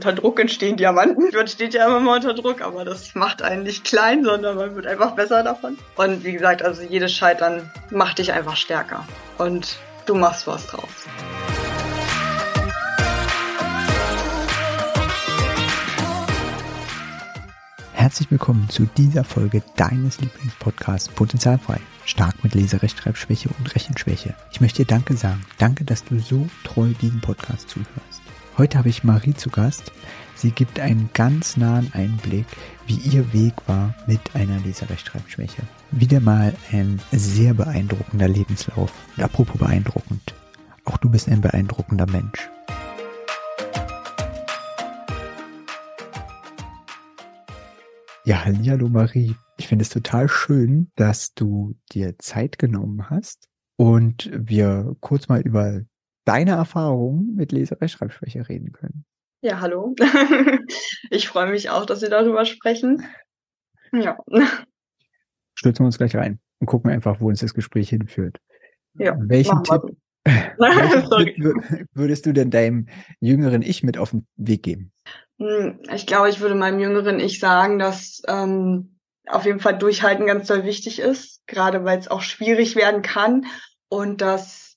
Unter Druck entstehen Diamanten. Man steht ja immer mal unter Druck, aber das macht einen nicht klein, sondern man wird einfach besser davon. Und wie gesagt, also jedes Scheitern macht dich einfach stärker. Und du machst was draus. Herzlich willkommen zu dieser Folge deines Lieblingspodcasts Potenzialfrei. Stark mit Leserechtschreibschwäche und Rechenschwäche. Ich möchte dir Danke sagen. Danke, dass du so treu diesem Podcast zuhörst. Heute habe ich Marie zu Gast. Sie gibt einen ganz nahen Einblick, wie ihr Weg war mit einer Leserechtschreibschwäche. Wieder mal ein sehr beeindruckender Lebenslauf. Und apropos beeindruckend, auch du bist ein beeindruckender Mensch. Ja, hallo Marie. Ich finde es total schön, dass du dir Zeit genommen hast und wir kurz mal über deine Erfahrungen mit Leserechtschreibschwäche reden können. Ja, hallo. ich freue mich auch, dass wir darüber sprechen. Ja. Stürzen wir uns gleich rein und gucken einfach, wo uns das Gespräch hinführt. Ja, welchen Tipp, welchen würdest du denn deinem jüngeren Ich mit auf den Weg geben? Hm, ich glaube, ich würde meinem jüngeren Ich sagen, dass ähm, auf jeden Fall Durchhalten ganz doll wichtig ist, gerade weil es auch schwierig werden kann und dass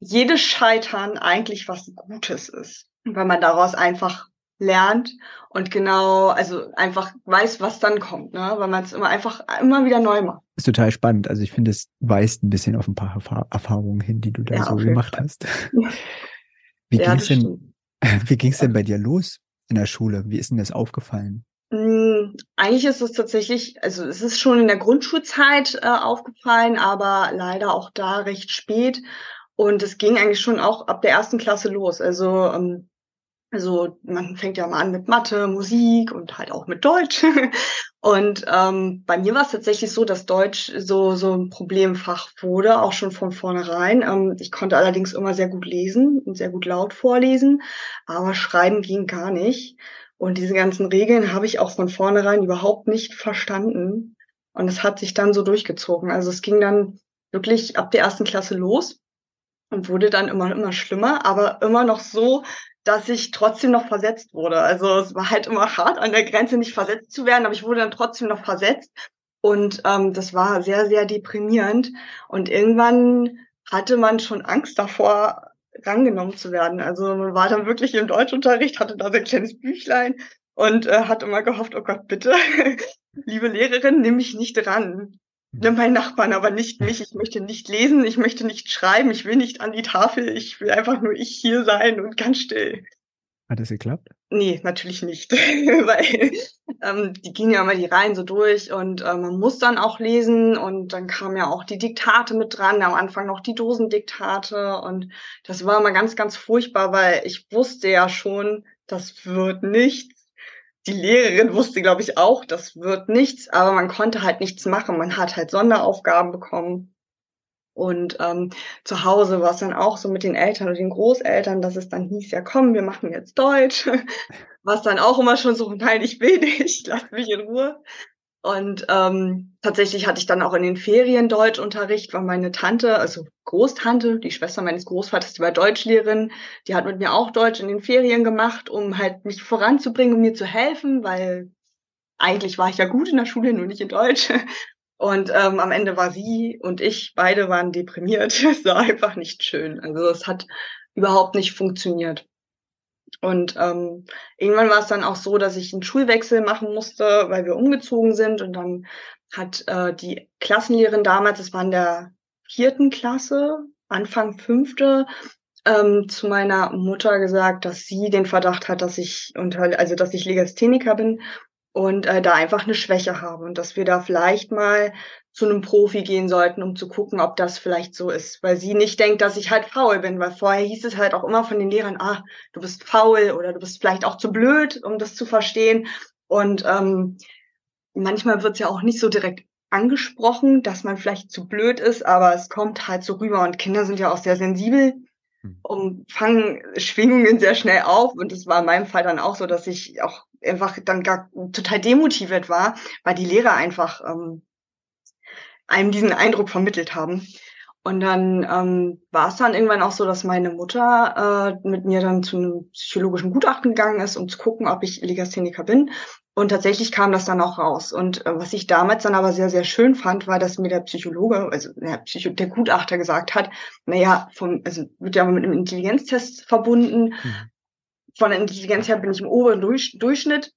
jedes Scheitern eigentlich was Gutes ist, weil man daraus einfach lernt und genau, also einfach weiß, was dann kommt, ne? weil man es immer einfach immer wieder neu macht. Das ist total spannend. Also ich finde, es weist ein bisschen auf ein paar Erfahrungen hin, die du da ja, so gemacht Fall. hast. Wie ja, ging's denn, wie ging's denn bei dir los in der Schule? Wie ist denn das aufgefallen? Hm, eigentlich ist es tatsächlich, also es ist schon in der Grundschulzeit äh, aufgefallen, aber leider auch da recht spät. Und es ging eigentlich schon auch ab der ersten Klasse los. Also, ähm, also man fängt ja mal an mit Mathe, Musik und halt auch mit Deutsch. und ähm, bei mir war es tatsächlich so, dass Deutsch so, so ein Problemfach wurde, auch schon von vornherein. Ähm, ich konnte allerdings immer sehr gut lesen und sehr gut laut vorlesen, aber schreiben ging gar nicht. Und diese ganzen Regeln habe ich auch von vornherein überhaupt nicht verstanden. Und es hat sich dann so durchgezogen. Also es ging dann wirklich ab der ersten Klasse los und wurde dann immer, immer schlimmer, aber immer noch so, dass ich trotzdem noch versetzt wurde. Also es war halt immer hart, an der Grenze nicht versetzt zu werden, aber ich wurde dann trotzdem noch versetzt. Und ähm, das war sehr, sehr deprimierend. Und irgendwann hatte man schon Angst davor, rangenommen zu werden. Also man war dann wirklich im Deutschunterricht, hatte da so ein kleines Büchlein und äh, hat immer gehofft, oh Gott, bitte, liebe Lehrerin, nimm mich nicht ran. Mein Nachbarn, aber nicht mich. Ich möchte nicht lesen, ich möchte nicht schreiben, ich will nicht an die Tafel, ich will einfach nur ich hier sein und ganz still. Hat das geklappt? Nee, natürlich nicht. Weil ähm, die gingen ja immer die Reihen so durch und äh, man muss dann auch lesen und dann kamen ja auch die Diktate mit dran, am Anfang noch die Dosendiktate und das war immer ganz, ganz furchtbar, weil ich wusste ja schon, das wird nichts die Lehrerin wusste, glaube ich, auch, das wird nichts, aber man konnte halt nichts machen. Man hat halt Sonderaufgaben bekommen. Und ähm, zu Hause war es dann auch so mit den Eltern und den Großeltern, dass es dann hieß, ja komm, wir machen jetzt Deutsch. Was dann auch immer schon so, nein, ich will nicht, lass mich in Ruhe. Und ähm, tatsächlich hatte ich dann auch in den Ferien Deutschunterricht, weil meine Tante, also Großtante, die Schwester meines Großvaters, die war Deutschlehrerin, die hat mit mir auch Deutsch in den Ferien gemacht, um halt mich voranzubringen, um mir zu helfen, weil eigentlich war ich ja gut in der Schule, nur nicht in Deutsch. Und ähm, am Ende war sie und ich, beide waren deprimiert. Es war einfach nicht schön. Also es hat überhaupt nicht funktioniert. Und ähm, irgendwann war es dann auch so, dass ich einen Schulwechsel machen musste, weil wir umgezogen sind. Und dann hat äh, die Klassenlehrerin damals, das war in der vierten Klasse, Anfang fünfte, ähm, zu meiner Mutter gesagt, dass sie den Verdacht hat, dass ich unter, also dass ich Legastheniker bin und äh, da einfach eine Schwäche habe und dass wir da vielleicht mal zu einem Profi gehen sollten, um zu gucken, ob das vielleicht so ist, weil sie nicht denkt, dass ich halt faul bin, weil vorher hieß es halt auch immer von den Lehrern, ah, du bist faul oder du bist vielleicht auch zu blöd, um das zu verstehen. Und ähm, manchmal wird es ja auch nicht so direkt angesprochen, dass man vielleicht zu blöd ist, aber es kommt halt so rüber. Und Kinder sind ja auch sehr sensibel hm. und fangen Schwingungen sehr schnell auf. Und es war in meinem Fall dann auch so, dass ich auch einfach dann gar total demotiviert war, weil die Lehrer einfach ähm, einem diesen Eindruck vermittelt haben. Und dann ähm, war es dann irgendwann auch so, dass meine Mutter äh, mit mir dann zu einem psychologischen Gutachten gegangen ist, um zu gucken, ob ich Legastheniker bin. Und tatsächlich kam das dann auch raus. Und äh, was ich damals dann aber sehr, sehr schön fand, war, dass mir der Psychologe, also der, Psycho der Gutachter gesagt hat, naja, vom, also wird ja mit einem Intelligenztest verbunden. Mhm. Von der Intelligenz her bin ich im oberen Durch Durchschnitt.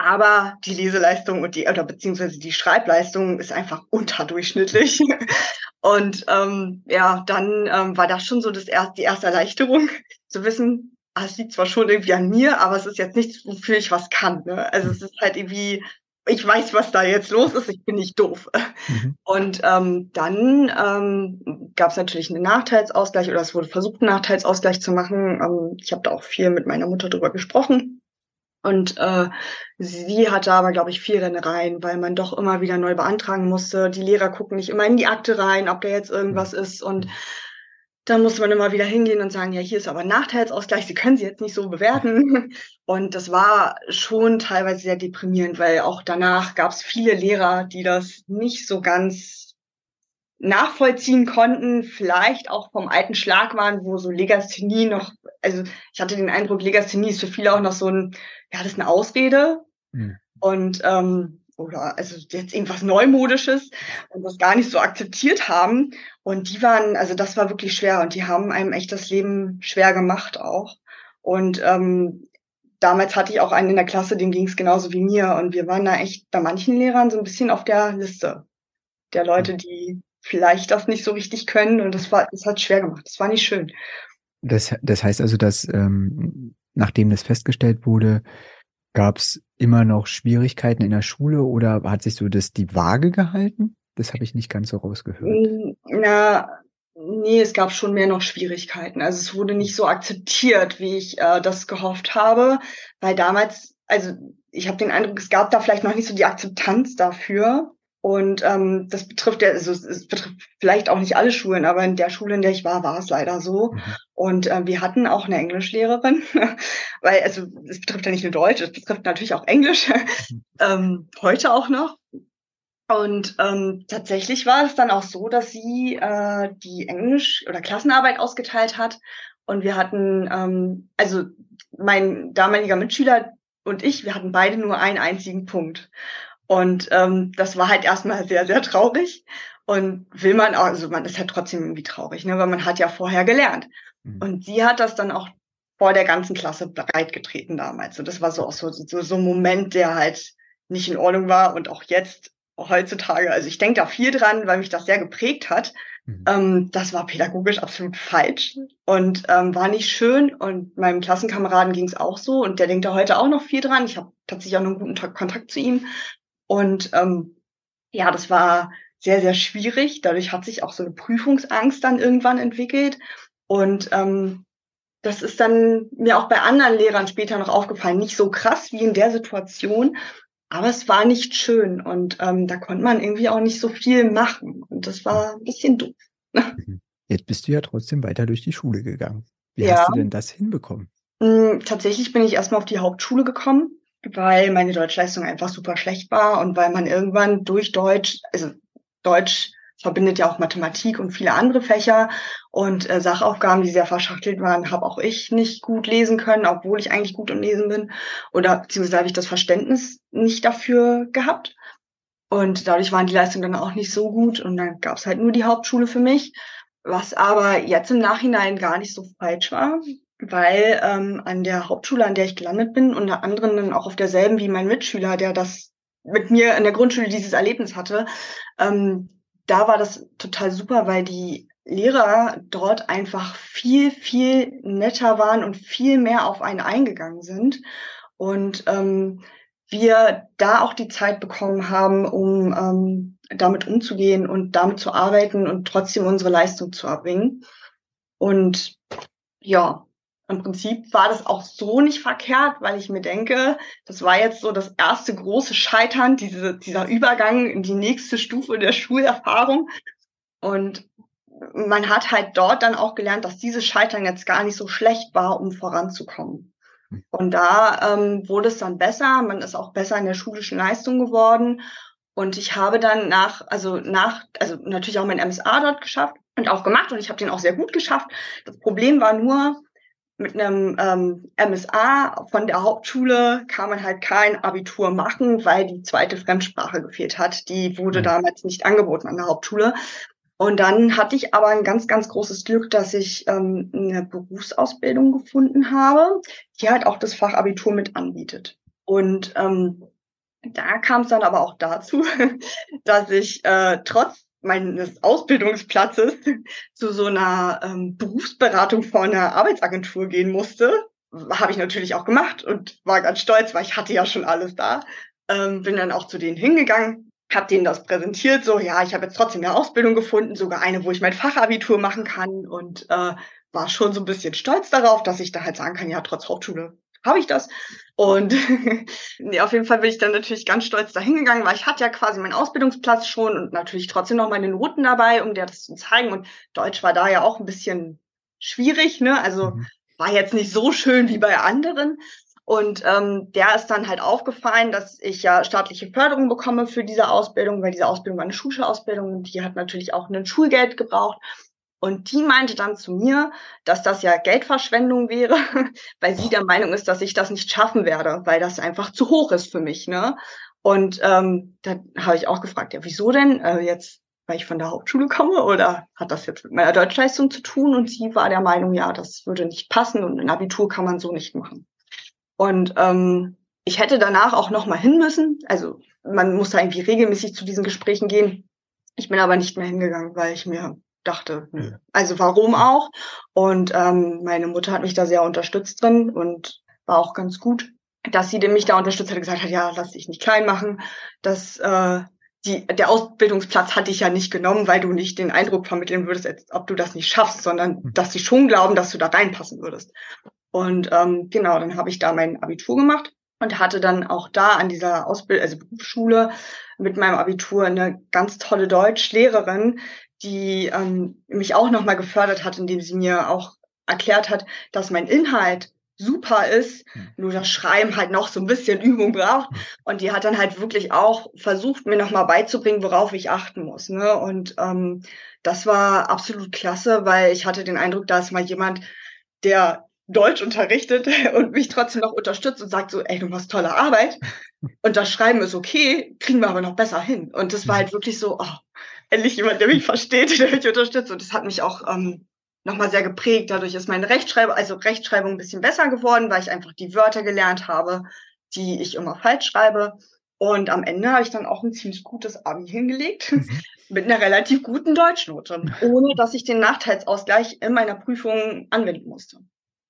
Aber die Leseleistung und die, oder beziehungsweise die Schreibleistung ist einfach unterdurchschnittlich. und ähm, ja, dann ähm, war das schon so das erste, die erste Erleichterung, zu wissen, ah, es liegt zwar schon irgendwie an mir, aber es ist jetzt nichts, wofür ich was kann. Ne? Also es ist halt irgendwie, ich weiß, was da jetzt los ist, ich bin nicht doof. Mhm. Und ähm, dann ähm, gab es natürlich einen Nachteilsausgleich oder es wurde versucht, einen Nachteilsausgleich zu machen. Ähm, ich habe da auch viel mit meiner Mutter drüber gesprochen. Und äh, sie hatte aber, glaube ich, viel Rennereien, weil man doch immer wieder neu beantragen musste. Die Lehrer gucken nicht immer in die Akte rein, ob da jetzt irgendwas ist. Und dann muss man immer wieder hingehen und sagen, ja, hier ist aber ein Nachteilsausgleich, Sie können sie jetzt nicht so bewerten. Und das war schon teilweise sehr deprimierend, weil auch danach gab es viele Lehrer, die das nicht so ganz nachvollziehen konnten, vielleicht auch vom alten Schlag waren, wo so Legasthenie noch, also ich hatte den Eindruck, Legasthenie ist für viele auch noch so ein, ja, das ist eine Ausrede. Mhm. Und ähm, oder also jetzt irgendwas Neumodisches und das gar nicht so akzeptiert haben. Und die waren, also das war wirklich schwer und die haben einem echt das Leben schwer gemacht auch. Und ähm, damals hatte ich auch einen in der Klasse, dem ging es genauso wie mir. Und wir waren da echt bei manchen Lehrern so ein bisschen auf der Liste der Leute, die vielleicht das nicht so richtig können. Und das war, das hat schwer gemacht. Das war nicht schön. Das, das heißt also, dass ähm, nachdem das festgestellt wurde, Gab es immer noch Schwierigkeiten in der Schule oder hat sich so das die Waage gehalten? Das habe ich nicht ganz so rausgehört. Na, nee, es gab schon mehr noch Schwierigkeiten. Also es wurde nicht so akzeptiert, wie ich äh, das gehofft habe, weil damals, also ich habe den Eindruck, es gab da vielleicht noch nicht so die Akzeptanz dafür. Und ähm, das betrifft ja, also es betrifft vielleicht auch nicht alle Schulen, aber in der Schule, in der ich war, war es leider so. Mhm. Und äh, wir hatten auch eine Englischlehrerin, weil also es betrifft ja nicht nur Deutsch, es betrifft natürlich auch Englisch, mhm. ähm, heute auch noch. Und ähm, tatsächlich war es dann auch so, dass sie äh, die Englisch- oder Klassenarbeit ausgeteilt hat. Und wir hatten, ähm, also mein damaliger Mitschüler und ich, wir hatten beide nur einen einzigen Punkt. Und ähm, das war halt erstmal sehr, sehr traurig. Und will man auch, also man ist halt trotzdem irgendwie traurig, ne, weil man hat ja vorher gelernt. Mhm. Und sie hat das dann auch vor der ganzen Klasse breitgetreten damals. Und das war so auch so, so, so ein Moment, der halt nicht in Ordnung war und auch jetzt, heutzutage. Also ich denke da viel dran, weil mich das sehr geprägt hat. Mhm. Ähm, das war pädagogisch absolut falsch und ähm, war nicht schön. Und meinem Klassenkameraden ging es auch so und der denkt da heute auch noch viel dran. Ich habe tatsächlich auch noch einen guten Kontakt zu ihm. Und ähm, ja, das war sehr, sehr schwierig. Dadurch hat sich auch so eine Prüfungsangst dann irgendwann entwickelt. Und ähm, das ist dann mir auch bei anderen Lehrern später noch aufgefallen. Nicht so krass wie in der Situation, aber es war nicht schön. Und ähm, da konnte man irgendwie auch nicht so viel machen. Und das war ein bisschen doof. Mhm. Jetzt bist du ja trotzdem weiter durch die Schule gegangen. Wie ja. hast du denn das hinbekommen? Hm, tatsächlich bin ich erstmal auf die Hauptschule gekommen weil meine Deutschleistung einfach super schlecht war und weil man irgendwann durch Deutsch, also Deutsch verbindet ja auch Mathematik und viele andere Fächer und äh, Sachaufgaben, die sehr verschachtelt waren, habe auch ich nicht gut lesen können, obwohl ich eigentlich gut im Lesen bin. Oder beziehungsweise habe ich das Verständnis nicht dafür gehabt. Und dadurch waren die Leistungen dann auch nicht so gut und dann gab es halt nur die Hauptschule für mich, was aber jetzt im Nachhinein gar nicht so falsch war, weil ähm, an der Hauptschule, an der ich gelandet bin, unter anderem dann auch auf derselben wie mein Mitschüler, der das mit mir in der Grundschule dieses Erlebnis hatte, ähm, da war das total super, weil die Lehrer dort einfach viel, viel netter waren und viel mehr auf einen eingegangen sind. Und ähm, wir da auch die Zeit bekommen haben, um ähm, damit umzugehen und damit zu arbeiten und trotzdem unsere Leistung zu erbringen. Und ja, im Prinzip war das auch so nicht verkehrt, weil ich mir denke, das war jetzt so das erste große Scheitern, diese, dieser Übergang in die nächste Stufe der Schulerfahrung. Und man hat halt dort dann auch gelernt, dass dieses Scheitern jetzt gar nicht so schlecht war, um voranzukommen. Und da ähm, wurde es dann besser, man ist auch besser in der schulischen Leistung geworden. Und ich habe dann nach, also nach, also natürlich auch mein MSA dort geschafft und auch gemacht und ich habe den auch sehr gut geschafft. Das Problem war nur, mit einem ähm, MSA von der Hauptschule kann man halt kein Abitur machen, weil die zweite Fremdsprache gefehlt hat. Die wurde mhm. damals nicht angeboten an der Hauptschule. Und dann hatte ich aber ein ganz, ganz großes Glück, dass ich ähm, eine Berufsausbildung gefunden habe, die halt auch das Fachabitur mit anbietet. Und ähm, da kam es dann aber auch dazu, dass ich äh, trotz meines Ausbildungsplatzes zu so einer ähm, Berufsberatung vor einer Arbeitsagentur gehen musste. Habe ich natürlich auch gemacht und war ganz stolz, weil ich hatte ja schon alles da. Ähm, bin dann auch zu denen hingegangen, habe denen das präsentiert, so ja, ich habe jetzt trotzdem eine Ausbildung gefunden, sogar eine, wo ich mein Fachabitur machen kann und äh, war schon so ein bisschen stolz darauf, dass ich da halt sagen kann, ja, trotz Hauptschule habe ich das. Und nee, auf jeden Fall bin ich dann natürlich ganz stolz dahin gegangen, weil ich hatte ja quasi meinen Ausbildungsplatz schon und natürlich trotzdem noch meine Noten dabei, um dir das zu zeigen. Und Deutsch war da ja auch ein bisschen schwierig, ne? Also mhm. war jetzt nicht so schön wie bei anderen. Und ähm, der ist dann halt aufgefallen, dass ich ja staatliche Förderung bekomme für diese Ausbildung, weil diese Ausbildung war eine Schulausbildung und die hat natürlich auch ein Schulgeld gebraucht. Und die meinte dann zu mir, dass das ja Geldverschwendung wäre, weil sie der Meinung ist, dass ich das nicht schaffen werde, weil das einfach zu hoch ist für mich. Ne? Und ähm, da habe ich auch gefragt, ja, wieso denn? Äh, jetzt, weil ich von der Hauptschule komme oder hat das jetzt mit meiner Deutschleistung zu tun? Und sie war der Meinung, ja, das würde nicht passen und ein Abitur kann man so nicht machen. Und ähm, ich hätte danach auch noch mal hin müssen. Also man muss da irgendwie regelmäßig zu diesen Gesprächen gehen. Ich bin aber nicht mehr hingegangen, weil ich mir dachte, nö. Also warum auch? Und ähm, meine Mutter hat mich da sehr unterstützt drin und war auch ganz gut, dass sie mich da unterstützt hat und gesagt hat, ja, lass dich nicht klein machen. Das, äh, die, der Ausbildungsplatz hatte ich ja nicht genommen, weil du nicht den Eindruck vermitteln würdest, als ob du das nicht schaffst, sondern hm. dass sie schon glauben, dass du da reinpassen würdest. Und ähm, genau, dann habe ich da mein Abitur gemacht und hatte dann auch da an dieser Ausbildung, also Berufsschule mit meinem Abitur eine ganz tolle Deutschlehrerin, die ähm, mich auch nochmal gefördert hat, indem sie mir auch erklärt hat, dass mein Inhalt super ist, hm. nur das Schreiben halt noch so ein bisschen Übung braucht. Hm. Und die hat dann halt wirklich auch versucht, mir nochmal beizubringen, worauf ich achten muss. Ne? Und ähm, das war absolut klasse, weil ich hatte den Eindruck, da ist mal jemand, der Deutsch unterrichtet und mich trotzdem noch unterstützt und sagt so, ey, du machst tolle Arbeit und das Schreiben ist okay, kriegen wir aber noch besser hin. Und das war hm. halt wirklich so, oh, endlich jemand, der mich versteht, der mich unterstützt. Und das hat mich auch ähm, nochmal sehr geprägt. Dadurch ist meine Rechtschreibung, also Rechtschreibung ein bisschen besser geworden, weil ich einfach die Wörter gelernt habe, die ich immer falsch schreibe. Und am Ende habe ich dann auch ein ziemlich gutes Abi hingelegt mhm. mit einer relativ guten Deutschnote, ohne dass ich den Nachteilsausgleich in meiner Prüfung anwenden musste.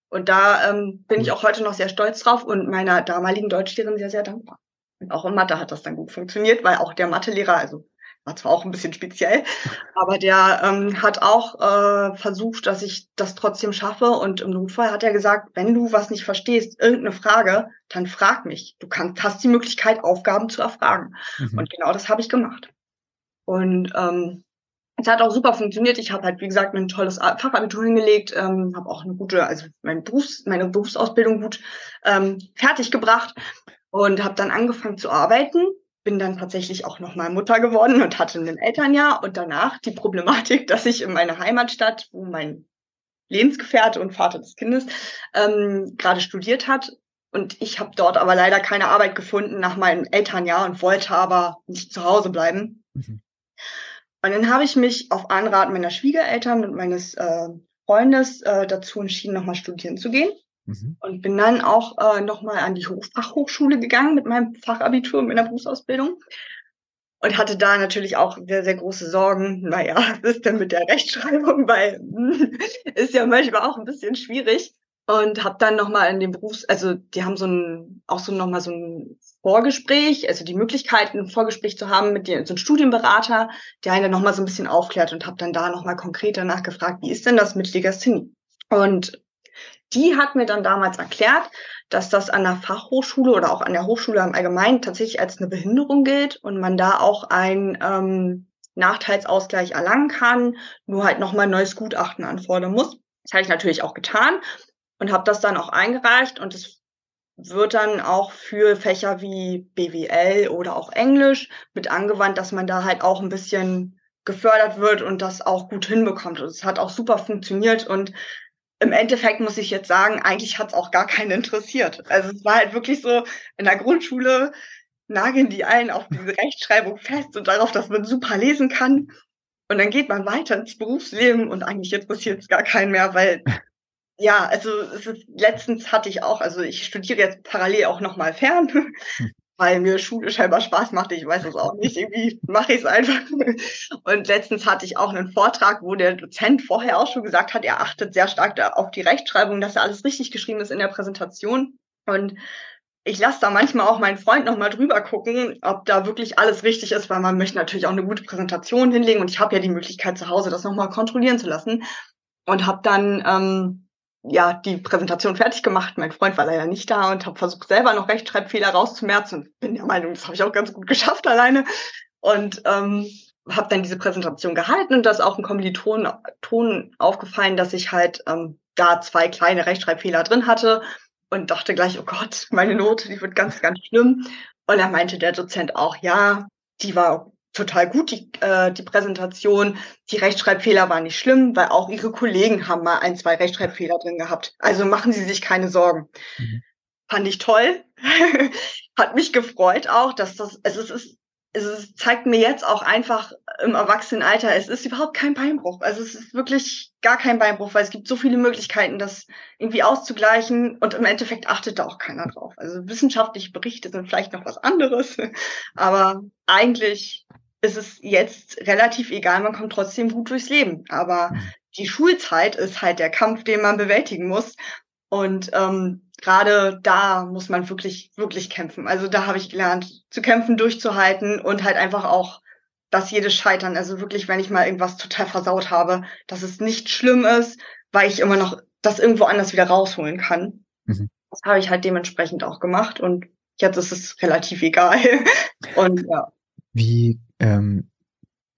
Und da ähm, bin ich auch heute noch sehr stolz drauf und meiner damaligen Deutschlehrerin sehr, sehr dankbar. Und auch in Mathe hat das dann gut funktioniert, weil auch der Mathelehrer, also war zwar auch ein bisschen speziell, aber der ähm, hat auch äh, versucht, dass ich das trotzdem schaffe. Und im Notfall hat er gesagt, wenn du was nicht verstehst, irgendeine Frage, dann frag mich. Du kannst, hast die Möglichkeit, Aufgaben zu erfragen. Mhm. Und genau das habe ich gemacht. Und ähm, es hat auch super funktioniert. Ich habe halt, wie gesagt, ein tolles Fachabitur hingelegt, ähm, habe auch eine gute, also mein Berufs-, meine Berufsausbildung gut ähm, fertiggebracht und habe dann angefangen zu arbeiten bin dann tatsächlich auch nochmal Mutter geworden und hatte ein Elternjahr und danach die Problematik, dass ich in meiner Heimatstadt, wo mein Lebensgefährte und Vater des Kindes ähm, gerade studiert hat und ich habe dort aber leider keine Arbeit gefunden nach meinem Elternjahr und wollte aber nicht zu Hause bleiben. Mhm. Und dann habe ich mich auf Anraten meiner Schwiegereltern und meines äh, Freundes äh, dazu entschieden, nochmal studieren zu gehen. Mhm. Und bin dann auch äh, nochmal an die Fachhochschule gegangen mit meinem Fachabitur, mit meiner Berufsausbildung. Und hatte da natürlich auch sehr, sehr große Sorgen. Naja, was ist denn mit der Rechtschreibung? Weil ist ja manchmal auch ein bisschen schwierig. Und habe dann nochmal in dem Berufs-, also die haben so ein, auch so nochmal so ein Vorgespräch, also die Möglichkeit, ein Vorgespräch zu haben mit dir, so einem Studienberater, der einen dann nochmal so ein bisschen aufklärt und habe dann da nochmal konkreter nachgefragt, wie ist denn das mit Legasthenie? Und die hat mir dann damals erklärt, dass das an der Fachhochschule oder auch an der Hochschule im Allgemeinen tatsächlich als eine Behinderung gilt und man da auch ein ähm, Nachteilsausgleich erlangen kann, nur halt nochmal ein neues Gutachten anfordern muss. Das habe ich natürlich auch getan und habe das dann auch eingereicht und es wird dann auch für Fächer wie BWL oder auch Englisch mit angewandt, dass man da halt auch ein bisschen gefördert wird und das auch gut hinbekommt. Und es hat auch super funktioniert und im Endeffekt muss ich jetzt sagen, eigentlich hat es auch gar keinen interessiert. Also es war halt wirklich so, in der Grundschule nageln die einen auf diese Rechtschreibung fest und darauf, dass man super lesen kann. Und dann geht man weiter ins Berufsleben und eigentlich interessiert es gar keinen mehr, weil ja, also es ist, letztens hatte ich auch, also ich studiere jetzt parallel auch nochmal fern. weil mir Schule scheinbar Spaß macht. Ich weiß es auch nicht. Irgendwie mache ich es einfach. Und letztens hatte ich auch einen Vortrag, wo der Dozent vorher auch schon gesagt hat, er achtet sehr stark auf die Rechtschreibung, dass da alles richtig geschrieben ist in der Präsentation. Und ich lasse da manchmal auch meinen Freund nochmal drüber gucken, ob da wirklich alles richtig ist, weil man möchte natürlich auch eine gute Präsentation hinlegen und ich habe ja die Möglichkeit zu Hause, das nochmal kontrollieren zu lassen. Und habe dann ähm, ja die Präsentation fertig gemacht. Mein Freund war leider nicht da und habe versucht selber noch Rechtschreibfehler rauszumerzen bin der Meinung, das habe ich auch ganz gut geschafft alleine und ähm, habe dann diese Präsentation gehalten und da ist auch ein Kommiliton Ton aufgefallen, dass ich halt ähm, da zwei kleine Rechtschreibfehler drin hatte und dachte gleich, oh Gott, meine Note, die wird ganz, ganz schlimm. Und dann meinte der Dozent auch, ja, die war total gut, die, äh, die Präsentation. Die Rechtschreibfehler waren nicht schlimm, weil auch ihre Kollegen haben mal ein, zwei Rechtschreibfehler drin gehabt. Also machen Sie sich keine Sorgen. Mhm. Fand ich toll. Hat mich gefreut auch, dass das, also es ist, es zeigt mir jetzt auch einfach im Erwachsenenalter, es ist überhaupt kein Beinbruch. Also es ist wirklich gar kein Beinbruch, weil es gibt so viele Möglichkeiten, das irgendwie auszugleichen und im Endeffekt achtet da auch keiner drauf. Also wissenschaftliche Berichte sind vielleicht noch was anderes, aber eigentlich ist es jetzt relativ egal, man kommt trotzdem gut durchs Leben. Aber die Schulzeit ist halt der Kampf, den man bewältigen muss. Und ähm, gerade da muss man wirklich, wirklich kämpfen. Also da habe ich gelernt, zu kämpfen, durchzuhalten und halt einfach auch dass jedes Scheitern, also wirklich, wenn ich mal irgendwas total versaut habe, dass es nicht schlimm ist, weil ich immer noch das irgendwo anders wieder rausholen kann. Mhm. Das habe ich halt dementsprechend auch gemacht und jetzt ist es relativ egal. und ja. Wie ähm,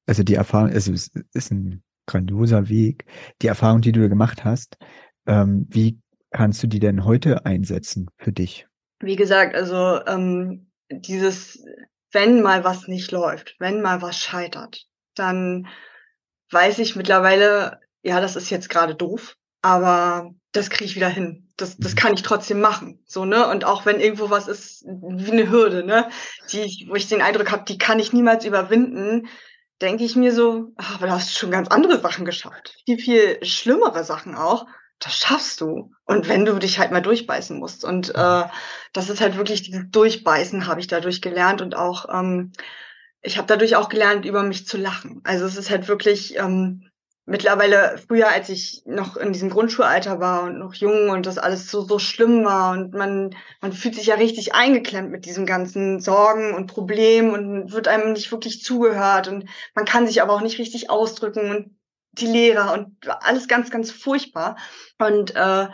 also die Erfahrung, also es ist ein grandioser Weg. Die Erfahrung, die du gemacht hast, ähm, wie kannst du die denn heute einsetzen für dich? Wie gesagt, also ähm, dieses, wenn mal was nicht läuft, wenn mal was scheitert, dann weiß ich mittlerweile, ja, das ist jetzt gerade doof, aber das kriege ich wieder hin. Das, das mhm. kann ich trotzdem machen. So, ne? Und auch wenn irgendwo was ist, wie eine Hürde, ne, die ich, wo ich den Eindruck habe, die kann ich niemals überwinden, denke ich mir so, ach, aber du hast schon ganz andere Sachen geschafft. Viel, viel schlimmere Sachen auch. Das schaffst du. Und wenn du dich halt mal durchbeißen musst. Und äh, das ist halt wirklich dieses Durchbeißen, habe ich dadurch gelernt und auch ähm, ich habe dadurch auch gelernt, über mich zu lachen. Also es ist halt wirklich, ähm, mittlerweile früher, als ich noch in diesem Grundschulalter war und noch jung und das alles so, so schlimm war und man, man fühlt sich ja richtig eingeklemmt mit diesen ganzen Sorgen und Problemen und wird einem nicht wirklich zugehört und man kann sich aber auch nicht richtig ausdrücken und die Lehrer und alles ganz, ganz furchtbar. Und äh,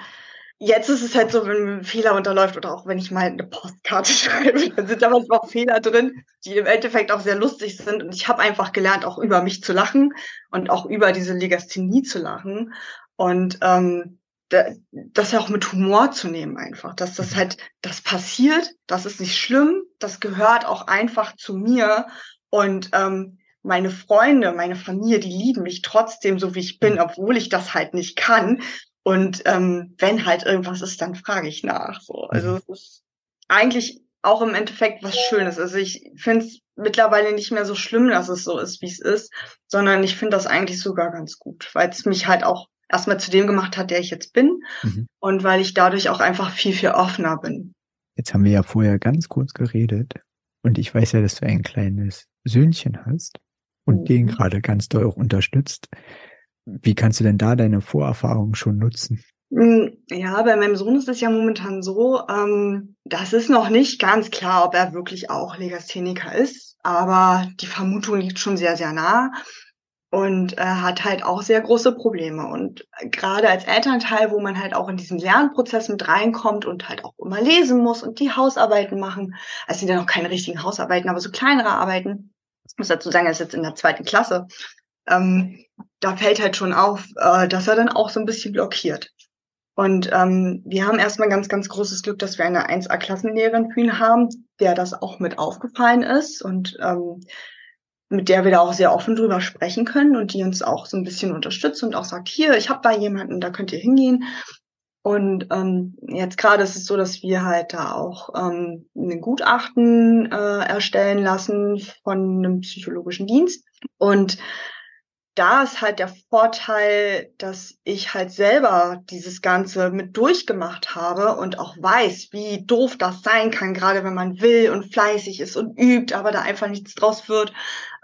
Jetzt ist es halt so, wenn ein Fehler unterläuft oder auch wenn ich mal eine Postkarte schreibe, dann sind da manchmal auch Fehler drin, die im Endeffekt auch sehr lustig sind. Und ich habe einfach gelernt, auch über mich zu lachen und auch über diese Legasthenie zu lachen. Und ähm, das auch mit Humor zu nehmen einfach, dass das halt, das passiert, das ist nicht schlimm, das gehört auch einfach zu mir und ähm, meine Freunde, meine Familie, die lieben mich trotzdem so wie ich bin, obwohl ich das halt nicht kann. Und ähm, wenn halt irgendwas ist, dann frage ich nach. So. Also mhm. es ist eigentlich auch im Endeffekt was Schönes. Also ich finde es mittlerweile nicht mehr so schlimm, dass es so ist, wie es ist, sondern ich finde das eigentlich sogar ganz gut, weil es mich halt auch erstmal zu dem gemacht hat, der ich jetzt bin mhm. und weil ich dadurch auch einfach viel, viel offener bin. Jetzt haben wir ja vorher ganz kurz geredet und ich weiß ja, dass du ein kleines Söhnchen hast und mhm. den gerade ganz doll auch unterstützt. Wie kannst du denn da deine Vorerfahrungen schon nutzen? Hm, ja, bei meinem Sohn ist es ja momentan so, ähm, das ist noch nicht ganz klar, ob er wirklich auch Legastheniker ist, aber die Vermutung liegt schon sehr, sehr nah. Und er hat halt auch sehr große Probleme. Und gerade als Elternteil, wo man halt auch in diesen Lernprozess mit reinkommt und halt auch immer lesen muss und die Hausarbeiten machen, also sind ja noch keine richtigen Hausarbeiten, aber so kleinere Arbeiten. Ich muss dazu sagen, er ist jetzt in der zweiten Klasse ähm, da fällt halt schon auf, äh, dass er dann auch so ein bisschen blockiert. Und ähm, wir haben erstmal ganz, ganz großes Glück, dass wir eine 1A-Klassenlehrerin für ihn haben, der das auch mit aufgefallen ist. Und ähm, mit der wir da auch sehr offen drüber sprechen können und die uns auch so ein bisschen unterstützt und auch sagt, hier, ich habe da jemanden, da könnt ihr hingehen. Und ähm, jetzt gerade ist es so, dass wir halt da auch ähm, ein Gutachten äh, erstellen lassen von einem psychologischen Dienst. Und da ist halt der Vorteil, dass ich halt selber dieses Ganze mit durchgemacht habe und auch weiß, wie doof das sein kann, gerade wenn man will und fleißig ist und übt, aber da einfach nichts draus wird,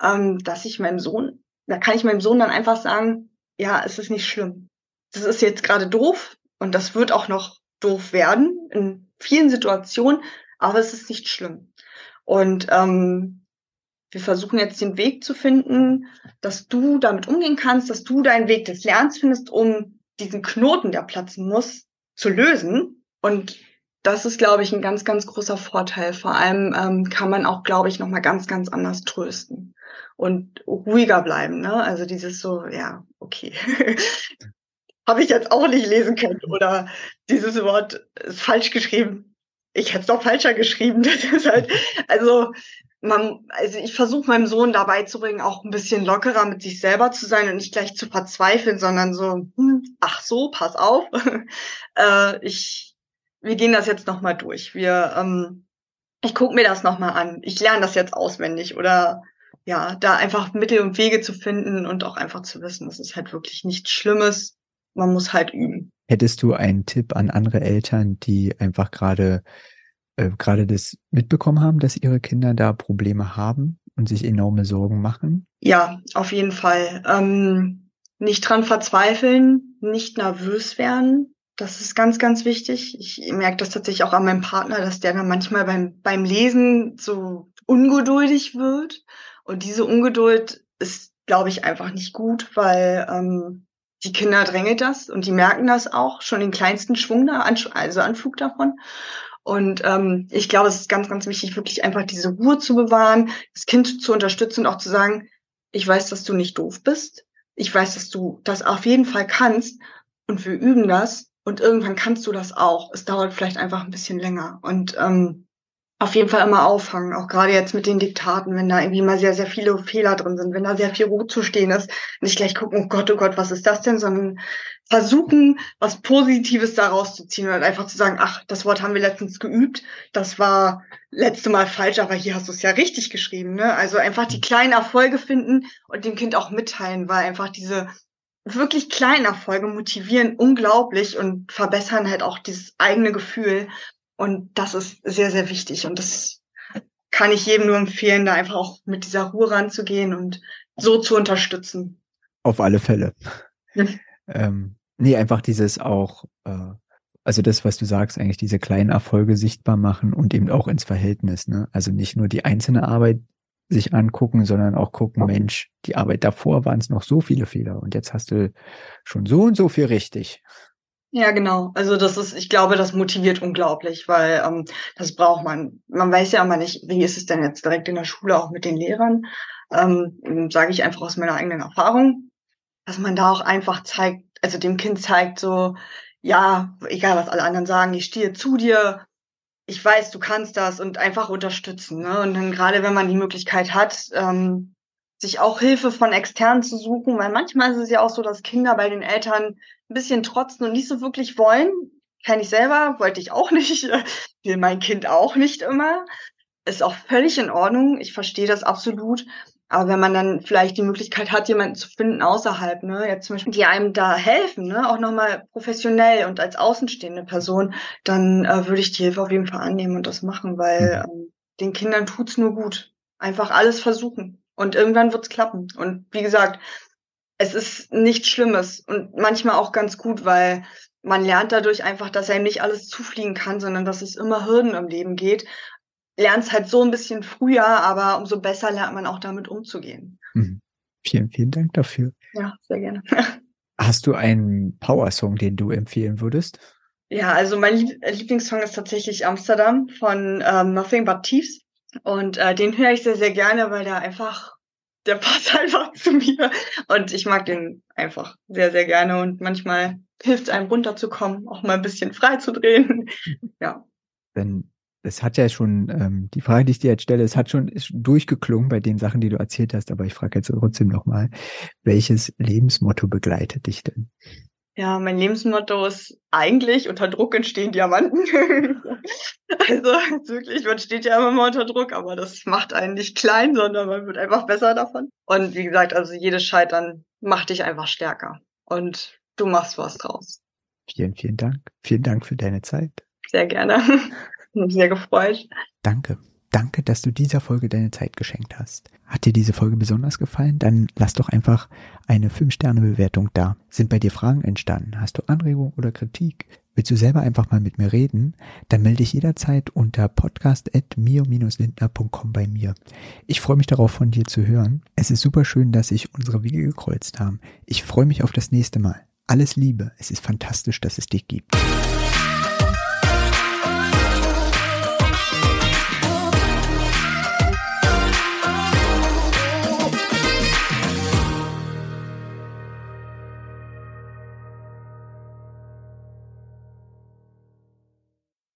ähm, dass ich meinem Sohn, da kann ich meinem Sohn dann einfach sagen, ja, es ist nicht schlimm. Das ist jetzt gerade doof und das wird auch noch doof werden in vielen Situationen, aber es ist nicht schlimm. Und ähm, wir versuchen jetzt den Weg zu finden, dass du damit umgehen kannst, dass du deinen Weg des Lernens findest, um diesen Knoten, der platzen muss, zu lösen. Und das ist, glaube ich, ein ganz, ganz großer Vorteil. Vor allem ähm, kann man auch, glaube ich, nochmal ganz, ganz anders trösten und ruhiger bleiben. Ne? Also dieses so, ja, okay. Habe ich jetzt auch nicht lesen können. Oder dieses Wort ist falsch geschrieben. Ich hätte es doch falscher geschrieben. Das ist halt, also man, also ich versuche meinem Sohn dabei zu bringen, auch ein bisschen lockerer mit sich selber zu sein und nicht gleich zu verzweifeln, sondern so, hm, ach so, pass auf. äh, ich, wir gehen das jetzt nochmal durch. Wir, ähm, ich gucke mir das nochmal an. Ich lerne das jetzt auswendig oder ja, da einfach Mittel und Wege zu finden und auch einfach zu wissen, das ist halt wirklich nichts Schlimmes. Man muss halt üben. Hättest du einen Tipp an andere Eltern, die einfach gerade äh, gerade das mitbekommen haben, dass ihre Kinder da Probleme haben und sich enorme Sorgen machen? Ja, auf jeden Fall. Ähm, nicht dran verzweifeln, nicht nervös werden. Das ist ganz, ganz wichtig. Ich merke das tatsächlich auch an meinem Partner, dass der dann manchmal beim, beim Lesen so ungeduldig wird. Und diese Ungeduld ist, glaube ich, einfach nicht gut, weil ähm, die Kinder drängelt das und die merken das auch, schon den kleinsten Schwung da, also Anflug davon. Und ähm, ich glaube, es ist ganz, ganz wichtig, wirklich einfach diese Ruhe zu bewahren, das Kind zu unterstützen und auch zu sagen, ich weiß, dass du nicht doof bist. Ich weiß, dass du das auf jeden Fall kannst. Und wir üben das. Und irgendwann kannst du das auch. Es dauert vielleicht einfach ein bisschen länger. Und ähm, auf jeden Fall immer auffangen, auch gerade jetzt mit den Diktaten, wenn da irgendwie mal sehr, sehr viele Fehler drin sind, wenn da sehr viel Ruhe zu stehen ist, nicht gleich gucken, oh Gott, oh Gott, was ist das denn, sondern versuchen, was Positives daraus zu ziehen und einfach zu sagen, ach, das Wort haben wir letztens geübt, das war letzte Mal falsch, aber hier hast du es ja richtig geschrieben. Ne? Also einfach die kleinen Erfolge finden und dem Kind auch mitteilen, weil einfach diese wirklich kleinen Erfolge motivieren unglaublich und verbessern halt auch dieses eigene Gefühl. Und das ist sehr, sehr wichtig. Und das kann ich jedem nur empfehlen, da einfach auch mit dieser Ruhe ranzugehen und so zu unterstützen. Auf alle Fälle. Ähm, nee, einfach dieses auch, äh, also das, was du sagst, eigentlich diese kleinen Erfolge sichtbar machen und eben auch ins Verhältnis. Ne? Also nicht nur die einzelne Arbeit sich angucken, sondern auch gucken, Mensch, die Arbeit davor waren es noch so viele Fehler und jetzt hast du schon so und so viel richtig. Ja, genau. Also das ist, ich glaube, das motiviert unglaublich, weil ähm, das braucht man. Man weiß ja immer nicht, wie ist es denn jetzt direkt in der Schule auch mit den Lehrern. Ähm, Sage ich einfach aus meiner eigenen Erfahrung dass man da auch einfach zeigt, also dem Kind zeigt so, ja, egal was alle anderen sagen, ich stehe zu dir, ich weiß, du kannst das und einfach unterstützen. Ne? Und dann gerade wenn man die Möglichkeit hat, ähm, sich auch Hilfe von externen zu suchen, weil manchmal ist es ja auch so, dass Kinder bei den Eltern ein bisschen trotzen und nicht so wirklich wollen. Kenne ich selber, wollte ich auch nicht, will mein Kind auch nicht immer. Ist auch völlig in Ordnung. Ich verstehe das absolut. Aber wenn man dann vielleicht die Möglichkeit hat, jemanden zu finden außerhalb, ne, jetzt zum Beispiel, die einem da helfen, ne, auch nochmal professionell und als außenstehende Person, dann äh, würde ich die Hilfe auf jeden Fall annehmen und das machen, weil mhm. ähm, den Kindern tut's nur gut. Einfach alles versuchen. Und irgendwann wird's klappen. Und wie gesagt, es ist nichts Schlimmes und manchmal auch ganz gut, weil man lernt dadurch einfach, dass einem nicht alles zufliegen kann, sondern dass es immer Hürden im Leben geht lernst halt so ein bisschen früher, aber umso besser lernt man auch damit umzugehen. Mhm. Vielen, vielen Dank dafür. Ja, sehr gerne. Hast du einen Power-Song, den du empfehlen würdest? Ja, also mein Lieblingssong ist tatsächlich Amsterdam von ähm, Nothing But Thieves. Und äh, den höre ich sehr, sehr gerne, weil der einfach, der passt einfach zu mir. Und ich mag den einfach sehr, sehr gerne. Und manchmal hilft es einem runterzukommen, auch mal ein bisschen frei zu drehen. ja. Dann es hat ja schon, ähm, die Frage, die ich dir jetzt stelle, es hat schon ist durchgeklungen bei den Sachen, die du erzählt hast, aber ich frage jetzt trotzdem nochmal, welches Lebensmotto begleitet dich denn? Ja, mein Lebensmotto ist eigentlich, unter Druck entstehen Diamanten. also wirklich, man steht ja immer mal unter Druck, aber das macht einen nicht klein, sondern man wird einfach besser davon. Und wie gesagt, also jedes Scheitern macht dich einfach stärker. Und du machst was draus. Vielen, vielen Dank. Vielen Dank für deine Zeit. Sehr gerne. Mich sehr gefreut. Danke. Danke, dass du dieser Folge deine Zeit geschenkt hast. Hat dir diese Folge besonders gefallen? Dann lass doch einfach eine 5-Sterne-Bewertung da. Sind bei dir Fragen entstanden? Hast du Anregungen oder Kritik? Willst du selber einfach mal mit mir reden? Dann melde dich jederzeit unter podcast.mio-lindner.com bei mir. Ich freue mich darauf, von dir zu hören. Es ist super schön, dass sich unsere Wege gekreuzt haben. Ich freue mich auf das nächste Mal. Alles Liebe. Es ist fantastisch, dass es dich gibt.